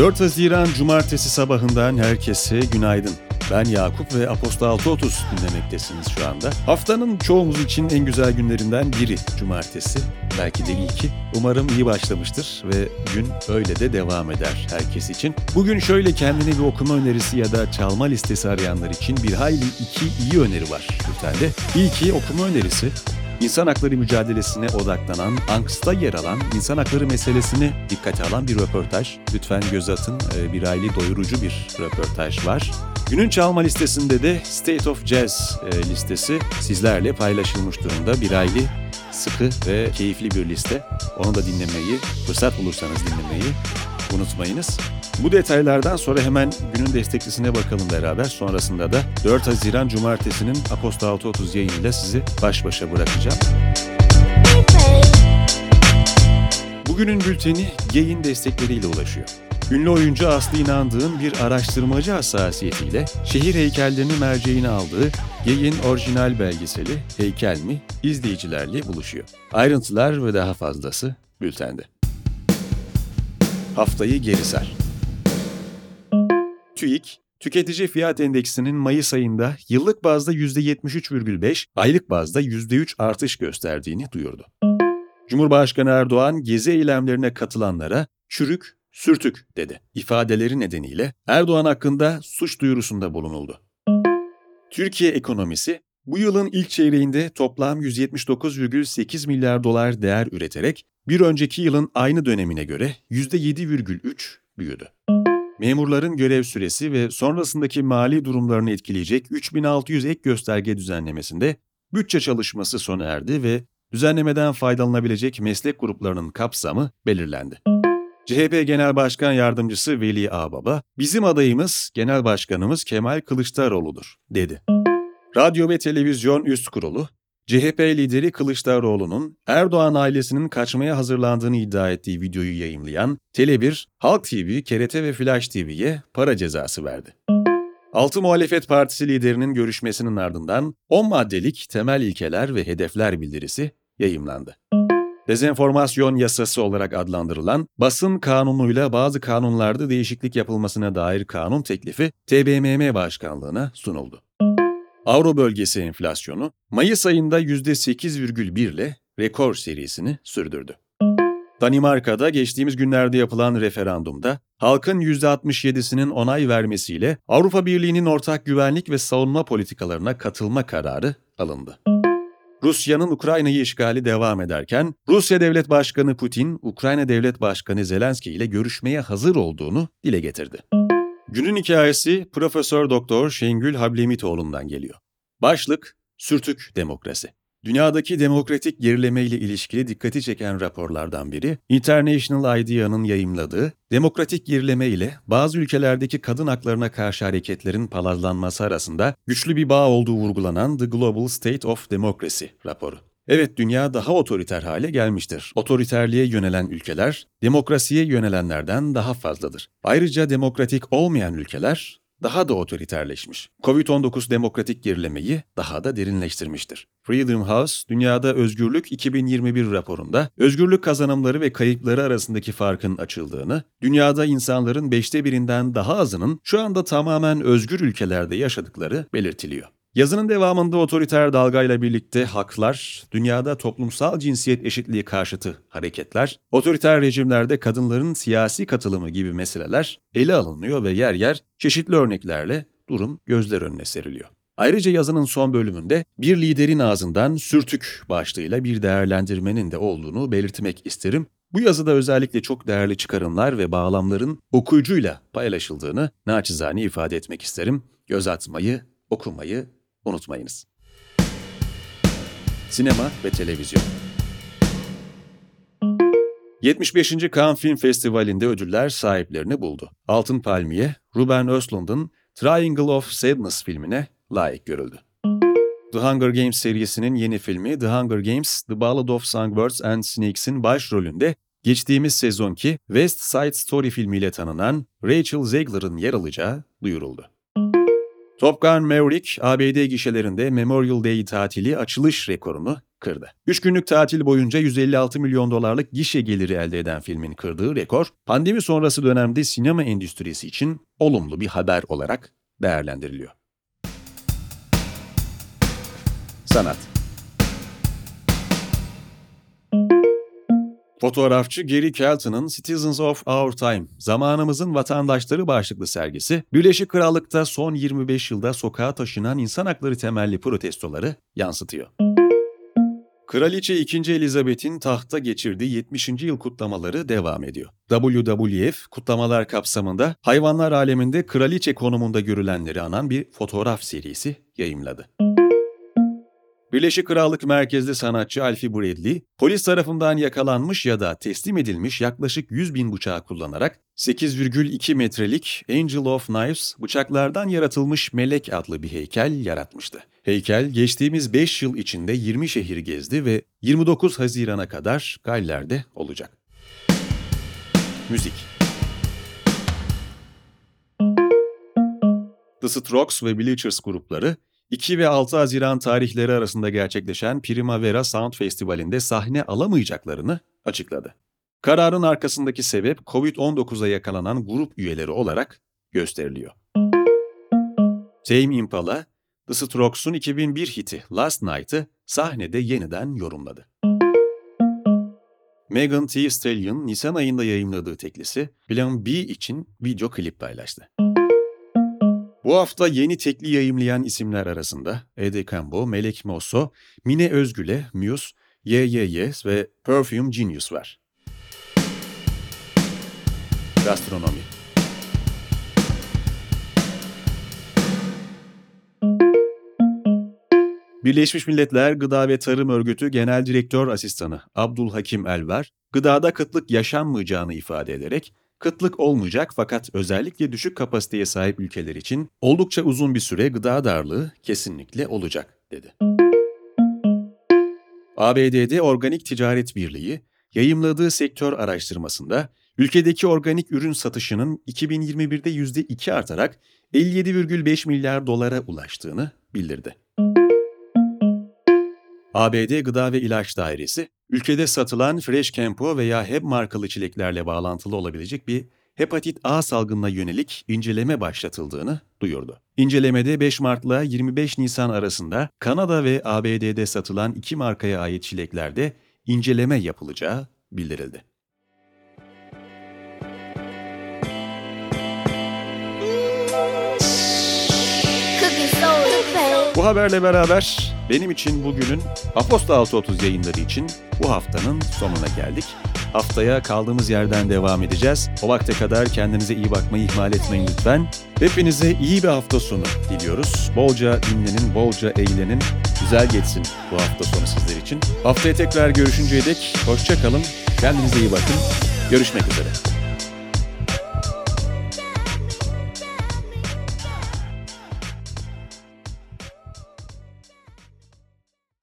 4 Haziran Cumartesi sabahından herkese günaydın. Ben Yakup ve Apostol 630 dinlemektesiniz şu anda. Haftanın çoğumuz için en güzel günlerinden biri Cumartesi. Belki de ilki. Umarım iyi başlamıştır ve gün öyle de devam eder herkes için. Bugün şöyle kendine bir okuma önerisi ya da çalma listesi arayanlar için bir hayli iki iyi öneri var bültende. İlki okuma önerisi İnsan hakları mücadelesine odaklanan, Angst'ta yer alan, insan hakları meselesini dikkate alan bir röportaj. Lütfen göz atın, e, bir aylı doyurucu bir röportaj var. Günün çalma listesinde de State of Jazz e, listesi sizlerle paylaşılmış durumda. Bir aylı sıkı ve keyifli bir liste. Onu da dinlemeyi, fırsat bulursanız dinlemeyi unutmayınız. Bu detaylardan sonra hemen günün desteklisine bakalım beraber. Sonrasında da 4 Haziran Cumartesi'nin Aposto 6.30 yayınıyla sizi baş başa bırakacağım. Bugünün bülteni Gay'in destekleriyle ulaşıyor. Ünlü oyuncu Aslı İnandığ'ın bir araştırmacı hassasiyetiyle şehir heykellerini merceğine aldığı Gay'in orijinal belgeseli Heykel mi izleyicilerle buluşuyor. Ayrıntılar ve daha fazlası bültende. Haftayı geri sar. TÜİK, Tüketici Fiyat Endeksinin Mayıs ayında yıllık bazda %73,5, aylık bazda %3 artış gösterdiğini duyurdu. Cumhurbaşkanı Erdoğan gezi eylemlerine katılanlara çürük, sürtük dedi. İfadeleri nedeniyle Erdoğan hakkında suç duyurusunda bulunuldu. Türkiye ekonomisi bu yılın ilk çeyreğinde toplam 179,8 milyar dolar değer üreterek bir önceki yılın aynı dönemine göre %7,3 büyüdü. Memurların görev süresi ve sonrasındaki mali durumlarını etkileyecek 3600 ek gösterge düzenlemesinde bütçe çalışması sona erdi ve düzenlemeden faydalanabilecek meslek gruplarının kapsamı belirlendi. CHP Genel Başkan Yardımcısı Veli Ağbaba, bizim adayımız Genel Başkanımız Kemal Kılıçdaroğlu'dur, dedi. Radyo ve Televizyon Üst Kurulu, CHP lideri Kılıçdaroğlu'nun Erdoğan ailesinin kaçmaya hazırlandığını iddia ettiği videoyu yayımlayan Tele1, Halk TV, KRT ve Flash TV'ye para cezası verdi. Altı Muhalefet Partisi liderinin görüşmesinin ardından 10 maddelik temel ilkeler ve hedefler bildirisi yayımlandı. Dezenformasyon yasası olarak adlandırılan basın kanunuyla bazı kanunlarda değişiklik yapılmasına dair kanun teklifi TBMM Başkanlığı'na sunuldu. Avro bölgesi enflasyonu Mayıs ayında %8,1 ile rekor serisini sürdürdü. Danimarka'da geçtiğimiz günlerde yapılan referandumda halkın %67'sinin onay vermesiyle Avrupa Birliği'nin ortak güvenlik ve savunma politikalarına katılma kararı alındı. Rusya'nın Ukrayna'yı işgali devam ederken Rusya Devlet Başkanı Putin, Ukrayna Devlet Başkanı Zelenski ile görüşmeye hazır olduğunu dile getirdi. Günün hikayesi Profesör Doktor Şengül Hablemitoğlu'ndan geliyor. Başlık Sürtük Demokrasi. Dünyadaki demokratik gerileme ile ilişkili dikkati çeken raporlardan biri, International IDEA'nın yayımladığı demokratik gerileme ile bazı ülkelerdeki kadın haklarına karşı hareketlerin palazlanması arasında güçlü bir bağ olduğu vurgulanan The Global State of Democracy raporu. Evet dünya daha otoriter hale gelmiştir. Otoriterliğe yönelen ülkeler, demokrasiye yönelenlerden daha fazladır. Ayrıca demokratik olmayan ülkeler daha da otoriterleşmiş. Covid-19 demokratik gerilemeyi daha da derinleştirmiştir. Freedom House, Dünyada Özgürlük 2021 raporunda özgürlük kazanımları ve kayıpları arasındaki farkın açıldığını, dünyada insanların beşte birinden daha azının şu anda tamamen özgür ülkelerde yaşadıkları belirtiliyor. Yazının devamında otoriter dalgayla birlikte haklar, dünyada toplumsal cinsiyet eşitliği karşıtı hareketler, otoriter rejimlerde kadınların siyasi katılımı gibi meseleler ele alınıyor ve yer yer çeşitli örneklerle durum gözler önüne seriliyor. Ayrıca yazının son bölümünde bir liderin ağzından sürtük başlığıyla bir değerlendirmenin de olduğunu belirtmek isterim. Bu yazıda özellikle çok değerli çıkarımlar ve bağlamların okuyucuyla paylaşıldığını naçizane ifade etmek isterim. Göz atmayı, okumayı unutmayınız. Sinema ve televizyon 75. Cannes Film Festivali'nde ödüller sahiplerini buldu. Altın Palmiye, Ruben Östlund'un Triangle of Sadness filmine layık görüldü. The Hunger Games serisinin yeni filmi The Hunger Games, The Ballad of Songbirds and Snakes'in başrolünde geçtiğimiz sezonki West Side Story filmiyle tanınan Rachel Zegler'ın yer alacağı duyuruldu. Top Gun Maverick, ABD gişelerinde Memorial Day tatili açılış rekorunu kırdı. 3 günlük tatil boyunca 156 milyon dolarlık gişe geliri elde eden filmin kırdığı rekor, pandemi sonrası dönemde sinema endüstrisi için olumlu bir haber olarak değerlendiriliyor. Sanat Fotoğrafçı Gary Kelton'ın Citizens of Our Time, Zamanımızın Vatandaşları başlıklı sergisi, Birleşik Krallık'ta son 25 yılda sokağa taşınan insan hakları temelli protestoları yansıtıyor. Kraliçe 2. Elizabeth'in tahta geçirdiği 70. yıl kutlamaları devam ediyor. WWF kutlamalar kapsamında hayvanlar aleminde kraliçe konumunda görülenleri anan bir fotoğraf serisi yayımladı. Birleşik Krallık merkezli sanatçı Alfie Bradley, polis tarafından yakalanmış ya da teslim edilmiş yaklaşık 100 bin bıçağı kullanarak 8,2 metrelik Angel of Knives bıçaklardan yaratılmış melek adlı bir heykel yaratmıştı. Heykel geçtiğimiz 5 yıl içinde 20 şehir gezdi ve 29 Haziran'a kadar Galler'de olacak. Müzik The Strokes ve Bleachers grupları 2 ve 6 Haziran tarihleri arasında gerçekleşen Primavera Sound Festivali'nde sahne alamayacaklarını açıkladı. Kararın arkasındaki sebep COVID-19'a yakalanan grup üyeleri olarak gösteriliyor. Tame Impala, The Strokes'un 2001 hiti Last Night'ı sahnede yeniden yorumladı. Megan Thee Stallion, Nisan ayında yayımladığı teklisi Plan B için video klip paylaştı. Bu hafta yeni tekli yayımlayan isimler arasında Ede Cambo, Melek Mosso, Mine Özgül'e, Muse, YYY ve Perfume Genius var. Gastronomi Birleşmiş Milletler Gıda ve Tarım Örgütü Genel Direktör Asistanı Abdulhakim Elver, gıdada kıtlık yaşanmayacağını ifade ederek, kıtlık olmayacak fakat özellikle düşük kapasiteye sahip ülkeler için oldukça uzun bir süre gıda darlığı kesinlikle olacak, dedi. ABD'de Organik Ticaret Birliği, yayımladığı sektör araştırmasında ülkedeki organik ürün satışının 2021'de %2 artarak 57,5 milyar dolara ulaştığını bildirdi. ABD Gıda ve İlaç Dairesi, ülkede satılan Fresh Campo veya HEB markalı çileklerle bağlantılı olabilecek bir hepatit A salgınına yönelik inceleme başlatıldığını duyurdu. İncelemede 5 Mart'la 25 Nisan arasında Kanada ve ABD'de satılan iki markaya ait çileklerde inceleme yapılacağı bildirildi. Bu haberle beraber benim için bugünün Aposta 6.30 yayınları için bu haftanın sonuna geldik. Haftaya kaldığımız yerden devam edeceğiz. O vakte kadar kendinize iyi bakmayı ihmal etmeyin lütfen. Hepinize iyi bir hafta sonu diliyoruz. Bolca dinlenin, bolca eğlenin. Güzel geçsin bu hafta sonu sizler için. Haftaya tekrar görüşünceye dek hoşça kalın. Kendinize iyi bakın. Görüşmek üzere.